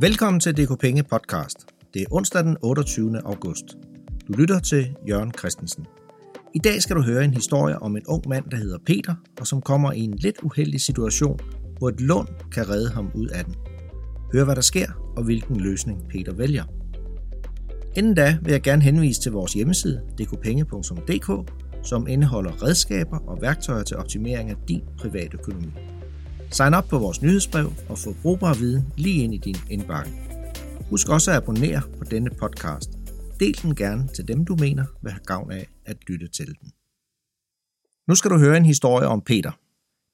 Velkommen til DK Penge podcast. Det er onsdag den 28. august. Du lytter til Jørgen Christensen. I dag skal du høre en historie om en ung mand, der hedder Peter, og som kommer i en lidt uheldig situation, hvor et lån kan redde ham ud af den. Hør hvad der sker, og hvilken løsning Peter vælger. Inden da vil jeg gerne henvise til vores hjemmeside dkpenge.dk, som indeholder redskaber og værktøjer til optimering af din private økonomi. Sign op på vores nyhedsbrev og få brugbar viden lige ind i din indbakke. Husk også at abonnere på denne podcast. Del den gerne til dem, du mener vil have gavn af at lytte til den. Nu skal du høre en historie om Peter.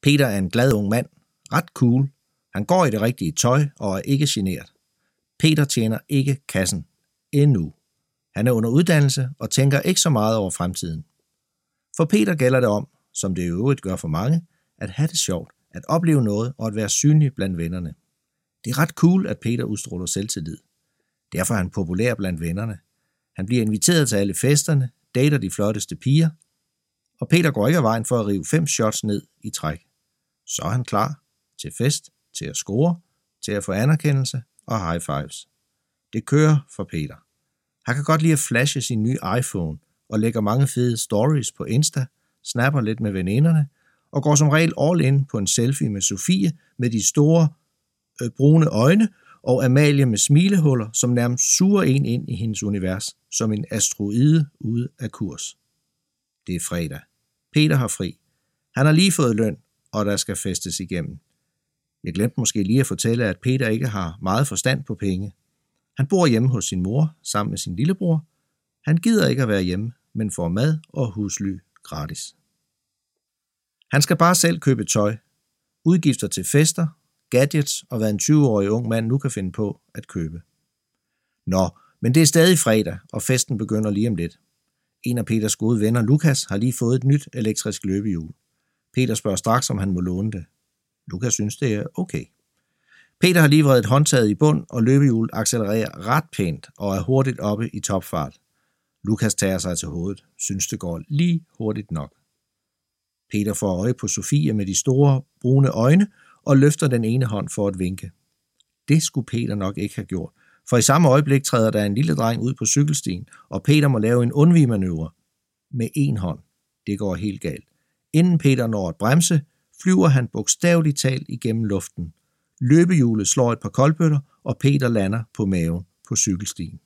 Peter er en glad ung mand, ret cool. Han går i det rigtige tøj og er ikke generet. Peter tjener ikke kassen. Endnu. Han er under uddannelse og tænker ikke så meget over fremtiden. For Peter gælder det om, som det i øvrigt gør for mange, at have det sjovt at opleve noget og at være synlig blandt vennerne. Det er ret cool, at Peter udstråler selvtillid. Derfor er han populær blandt vennerne. Han bliver inviteret til alle festerne, dater de flotteste piger, og Peter går ikke af vejen for at rive fem shots ned i træk. Så er han klar til fest, til at score, til at få anerkendelse og high fives. Det kører for Peter. Han kan godt lide at flashe sin nye iPhone og lægger mange fede stories på Insta, snapper lidt med veninderne og går som regel all in på en selfie med Sofie med de store øh, brune øjne og Amalie med smilehuller, som nærmest suger en ind i hendes univers, som en asteroide ude af kurs. Det er fredag. Peter har fri. Han har lige fået løn, og der skal festes igennem. Jeg glemte måske lige at fortælle, at Peter ikke har meget forstand på penge. Han bor hjemme hos sin mor sammen med sin lillebror. Han gider ikke at være hjemme, men får mad og husly gratis. Han skal bare selv købe tøj, udgifter til fester, gadgets og hvad en 20-årig ung mand nu kan finde på at købe. Nå, men det er stadig fredag, og festen begynder lige om lidt. En af Peters gode venner, Lukas, har lige fået et nyt elektrisk løbehjul. Peter spørger straks, om han må låne det. Lukas synes, det er okay. Peter har lige vredet håndtaget i bund, og løbehjulet accelererer ret pænt og er hurtigt oppe i topfart. Lukas tager sig til hovedet, synes det går lige hurtigt nok. Peter får øje på Sofie med de store, brune øjne og løfter den ene hånd for at vinke. Det skulle Peter nok ikke have gjort, for i samme øjeblik træder der en lille dreng ud på cykelstien, og Peter må lave en undvigemanøvre med en hånd. Det går helt galt. Inden Peter når at bremse, flyver han bogstaveligt talt igennem luften. Løbehjulet slår et par koldbøtter, og Peter lander på maven på cykelstien.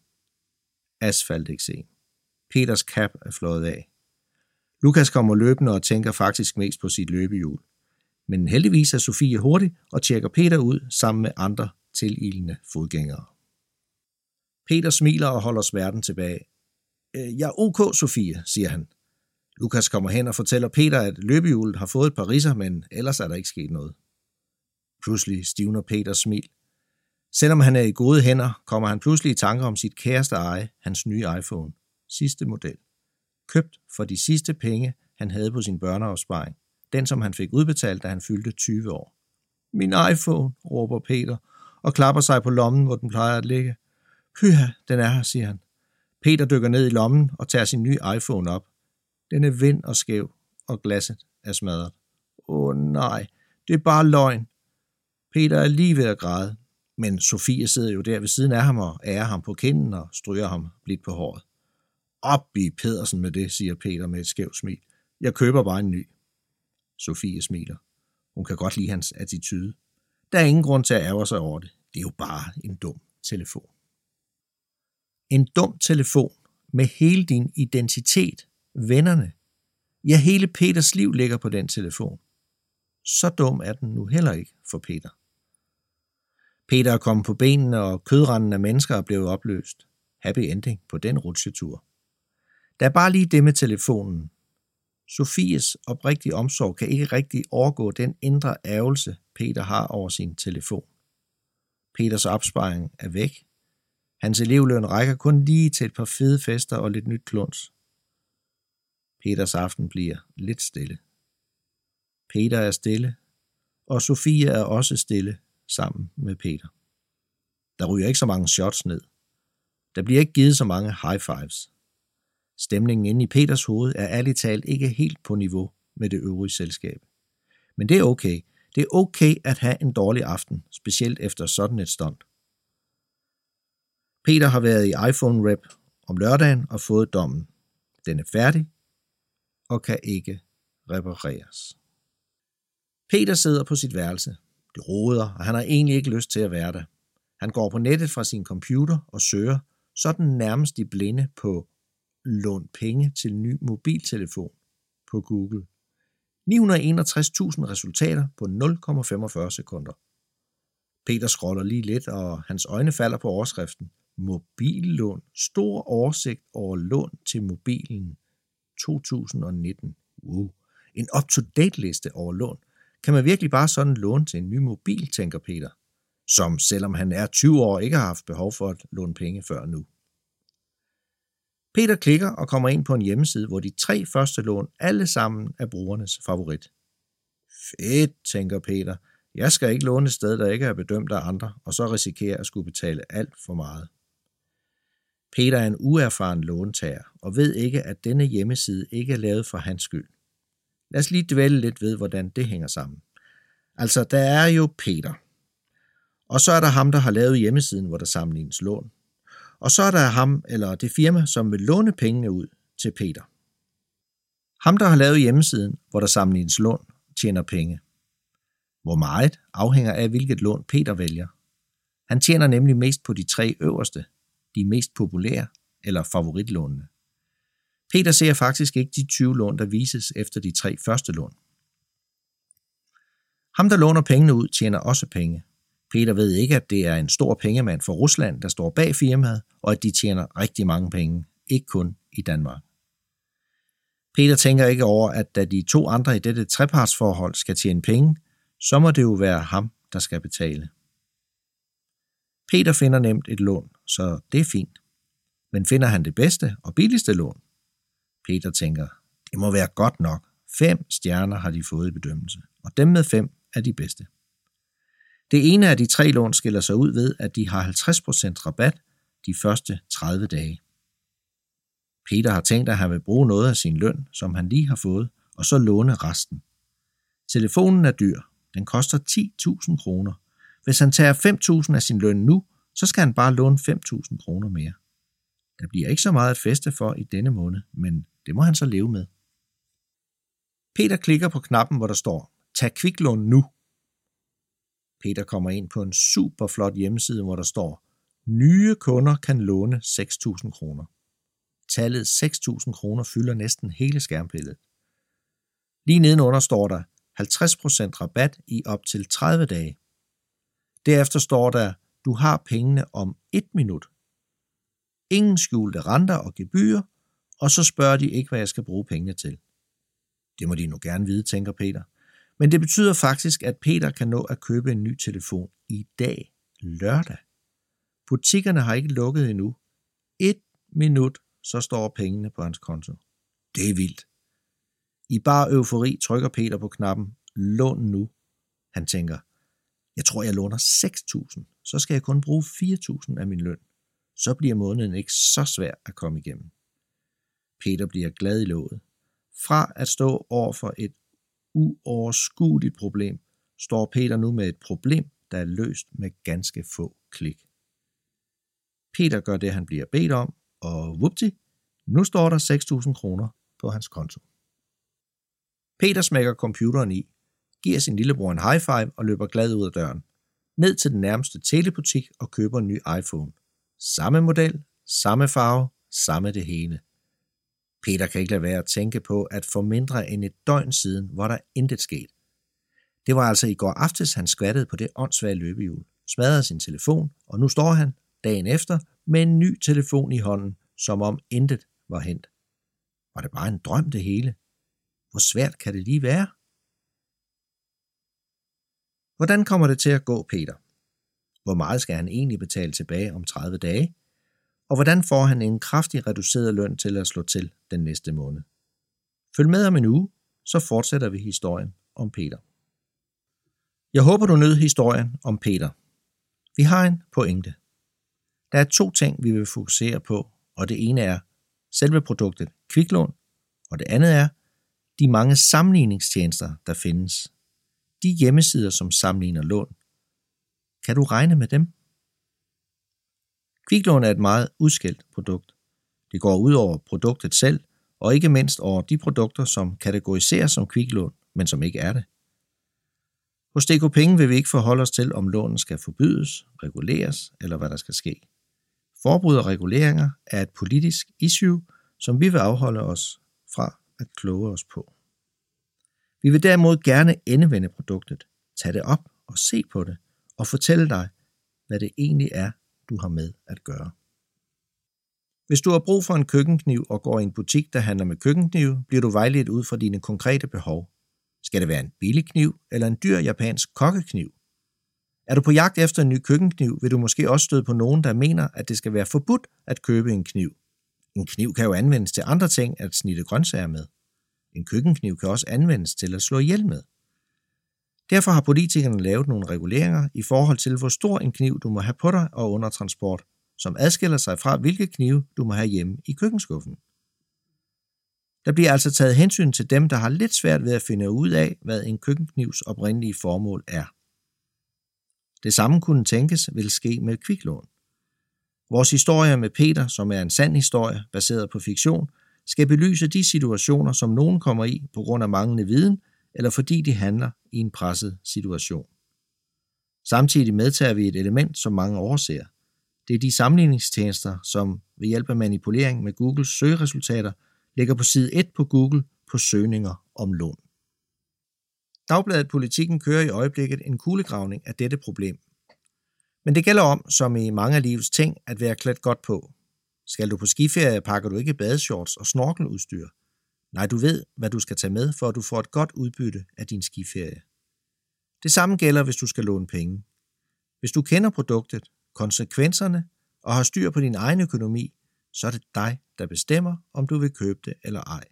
Asfalteksem. Peters cap er flået af. Lukas kommer løbende og tænker faktisk mest på sit løbehjul. Men heldigvis er Sofie hurtig og tjekker Peter ud sammen med andre tilildende fodgængere. Peter smiler og holder smerten tilbage. Øh, jeg er ok, Sofie, siger han. Lukas kommer hen og fortæller Peter, at løbehjulet har fået et par riser, men ellers er der ikke sket noget. Pludselig stivner Peters smil. Selvom han er i gode hænder, kommer han pludselig i tanker om sit kæreste eje, hans nye iPhone. Sidste model købt for de sidste penge, han havde på sin børneopsparing. Den, som han fik udbetalt, da han fyldte 20 år. Min iPhone, råber Peter, og klapper sig på lommen, hvor den plejer at ligge. Hyha, den er her, siger han. Peter dykker ned i lommen og tager sin nye iPhone op. Den er vind og skæv, og glasset er smadret. Åh oh, nej, det er bare løgn. Peter er lige ved at græde, men Sofie sidder jo der ved siden af ham og ærer ham på kinden og stryger ham blidt på håret. Op i Pedersen med det, siger Peter med et skævt smil. Jeg køber bare en ny. Sofie smiler. Hun kan godt lide hans attitude. Der er ingen grund til at ærge sig over det. Det er jo bare en dum telefon. En dum telefon med hele din identitet, vennerne. Ja, hele Peters liv ligger på den telefon. Så dum er den nu heller ikke for Peter. Peter er kommet på benene, og kødranden af mennesker er blevet opløst. Happy ending på den rutsjetur. Der er bare lige det med telefonen. Sofies oprigtige omsorg kan ikke rigtig overgå den indre ærgelse, Peter har over sin telefon. Peters opsparing er væk. Hans elevløn rækker kun lige til et par fede fester og lidt nyt kluns. Peters aften bliver lidt stille. Peter er stille, og Sofie er også stille sammen med Peter. Der ryger ikke så mange shots ned. Der bliver ikke givet så mange high fives. Stemningen inde i Peters hoved er ærligt talt ikke helt på niveau med det øvrige selskab. Men det er okay. Det er okay at have en dårlig aften, specielt efter sådan et stunt. Peter har været i iPhone Rep om lørdagen og fået dommen. Den er færdig og kan ikke repareres. Peter sidder på sit værelse. Det roder, og han har egentlig ikke lyst til at være der. Han går på nettet fra sin computer og søger, sådan nærmest i blinde på lån penge til ny mobiltelefon på Google. 961.000 resultater på 0,45 sekunder. Peter scroller lige lidt, og hans øjne falder på overskriften. Mobillån. Stor oversigt over lån til mobilen 2019. Wow. En up-to-date liste over lån. Kan man virkelig bare sådan låne til en ny mobil, tænker Peter, som selvom han er 20 år ikke har haft behov for at låne penge før nu. Peter klikker og kommer ind på en hjemmeside, hvor de tre første lån alle sammen er brugernes favorit. Fedt, tænker Peter. Jeg skal ikke låne et sted, der ikke er bedømt af andre, og så risikere at skulle betale alt for meget. Peter er en uerfaren låntager og ved ikke, at denne hjemmeside ikke er lavet for hans skyld. Lad os lige dvæle lidt ved, hvordan det hænger sammen. Altså, der er jo Peter. Og så er der ham, der har lavet hjemmesiden, hvor der sammenlignes lån. Og så er der ham eller det firma, som vil låne pengene ud til Peter. Ham, der har lavet hjemmesiden, hvor der sammenlignes lån, tjener penge. Hvor meget afhænger af, hvilket lån Peter vælger. Han tjener nemlig mest på de tre øverste, de mest populære eller favoritlånene. Peter ser faktisk ikke de 20 lån, der vises efter de tre første lån. Ham, der låner pengene ud, tjener også penge. Peter ved ikke, at det er en stor pengemand for Rusland, der står bag firmaet, og at de tjener rigtig mange penge, ikke kun i Danmark. Peter tænker ikke over, at da de to andre i dette trepartsforhold skal tjene penge, så må det jo være ham, der skal betale. Peter finder nemt et lån, så det er fint. Men finder han det bedste og billigste lån? Peter tænker, det må være godt nok. Fem stjerner har de fået i bedømmelse, og dem med fem er de bedste. Det ene af de tre lån skiller sig ud ved, at de har 50% rabat de første 30 dage. Peter har tænkt, at han vil bruge noget af sin løn, som han lige har fået, og så låne resten. Telefonen er dyr. Den koster 10.000 kroner. Hvis han tager 5.000 af sin løn nu, så skal han bare låne 5.000 kroner mere. Der bliver ikke så meget at feste for i denne måned, men det må han så leve med. Peter klikker på knappen, hvor der står, tag kviklån nu. Peter kommer ind på en super flot hjemmeside, hvor der står, nye kunder kan låne 6.000 kroner. Tallet 6.000 kroner fylder næsten hele skærmbilledet. Lige nedenunder står der 50% rabat i op til 30 dage. Derefter står der, du har pengene om et minut. Ingen skjulte renter og gebyrer, og så spørger de ikke, hvad jeg skal bruge pengene til. Det må de nu gerne vide, tænker Peter. Men det betyder faktisk, at Peter kan nå at købe en ny telefon i dag, lørdag. Butikkerne har ikke lukket endnu. Et minut, så står pengene på hans konto. Det er vildt. I bare eufori trykker Peter på knappen, lån nu. Han tænker, jeg tror, jeg låner 6.000, så skal jeg kun bruge 4.000 af min løn. Så bliver måneden ikke så svær at komme igennem. Peter bliver glad i låget. Fra at stå over for et uoverskueligt problem, står Peter nu med et problem, der er løst med ganske få klik. Peter gør det, han bliver bedt om, og vupti, nu står der 6.000 kroner på hans konto. Peter smækker computeren i, giver sin lillebror en high five og løber glad ud af døren. Ned til den nærmeste telebutik og køber en ny iPhone. Samme model, samme farve, samme det hele. Peter kan ikke lade være at tænke på, at for mindre end et døgn siden var der intet sket. Det var altså i går aftes, han skvattede på det åndssvage løbehjul, smadrede sin telefon, og nu står han, dagen efter, med en ny telefon i hånden, som om intet var hent. Var det bare en drøm det hele? Hvor svært kan det lige være? Hvordan kommer det til at gå, Peter? Hvor meget skal han egentlig betale tilbage om 30 dage? Og hvordan får han en kraftig reduceret løn til at slå til den næste måned? Følg med om en uge, så fortsætter vi historien om Peter. Jeg håber, du nød historien om Peter. Vi har en pointe. Der er to ting, vi vil fokusere på, og det ene er selve produktet kviklån, og det andet er de mange sammenligningstjenester, der findes. De hjemmesider, som sammenligner lån. Kan du regne med dem? Kviklån er et meget udskældt produkt. Det går ud over produktet selv, og ikke mindst over de produkter, som kategoriseres som kviklån, men som ikke er det. Hos DK Penge vil vi ikke forholde os til, om lånen skal forbydes, reguleres eller hvad der skal ske. Forbud og reguleringer er et politisk issue, som vi vil afholde os fra at kloge os på. Vi vil derimod gerne endevende produktet, tage det op og se på det, og fortælle dig, hvad det egentlig er, du har med at gøre. Hvis du har brug for en køkkenkniv og går i en butik, der handler med køkkenknive, bliver du vejledt ud fra dine konkrete behov. Skal det være en billig kniv eller en dyr japansk kokkekniv? Er du på jagt efter en ny køkkenkniv, vil du måske også støde på nogen, der mener, at det skal være forbudt at købe en kniv. En kniv kan jo anvendes til andre ting at snitte grøntsager med. En køkkenkniv kan også anvendes til at slå ihjel med. Derfor har politikerne lavet nogle reguleringer i forhold til, hvor stor en kniv du må have på dig og under transport, som adskiller sig fra, hvilke knive du må have hjemme i køkkenskuffen. Der bliver altså taget hensyn til dem, der har lidt svært ved at finde ud af, hvad en køkkenknivs oprindelige formål er. Det samme kunne tænkes vil ske med kviklån. Vores historie med Peter, som er en sand historie baseret på fiktion, skal belyse de situationer, som nogen kommer i på grund af manglende viden, eller fordi de handler i en presset situation. Samtidig medtager vi et element, som mange overser. Det er de sammenligningstjenester, som ved hjælp af manipulering med Googles søgeresultater ligger på side 1 på Google på søgninger om lån. Dagbladet Politikken kører i øjeblikket en kuglegravning af dette problem. Men det gælder om, som i mange af livets ting, at være klædt godt på. Skal du på skiferie, pakker du ikke badeshorts og snorkeludstyr. Nej, du ved, hvad du skal tage med, for at du får et godt udbytte af din skiferie. Det samme gælder, hvis du skal låne penge. Hvis du kender produktet, konsekvenserne og har styr på din egen økonomi, så er det dig, der bestemmer, om du vil købe det eller ej.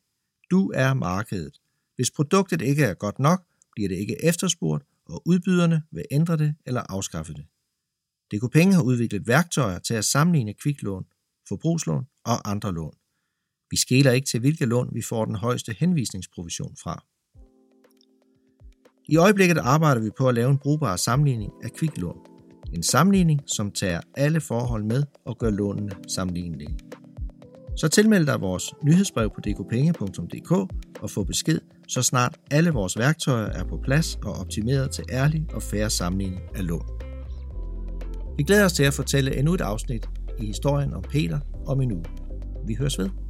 Du er markedet. Hvis produktet ikke er godt nok, bliver det ikke efterspurgt, og udbyderne vil ændre det eller afskaffe det. DK Penge har udviklet værktøjer til at sammenligne kviklån, forbrugslån og andre lån. Vi skæler ikke til, hvilke lån vi får den højeste henvisningsprovision fra. I øjeblikket arbejder vi på at lave en brugbar sammenligning af kviklån. En sammenligning, som tager alle forhold med og gør lånene sammenlignelige. Så tilmeld dig vores nyhedsbrev på dkpenge.dk og få besked, så snart alle vores værktøjer er på plads og optimeret til ærlig og færre sammenligning af lån. Vi glæder os til at fortælle endnu et afsnit i historien om Peter om en uge. Vi høres ved.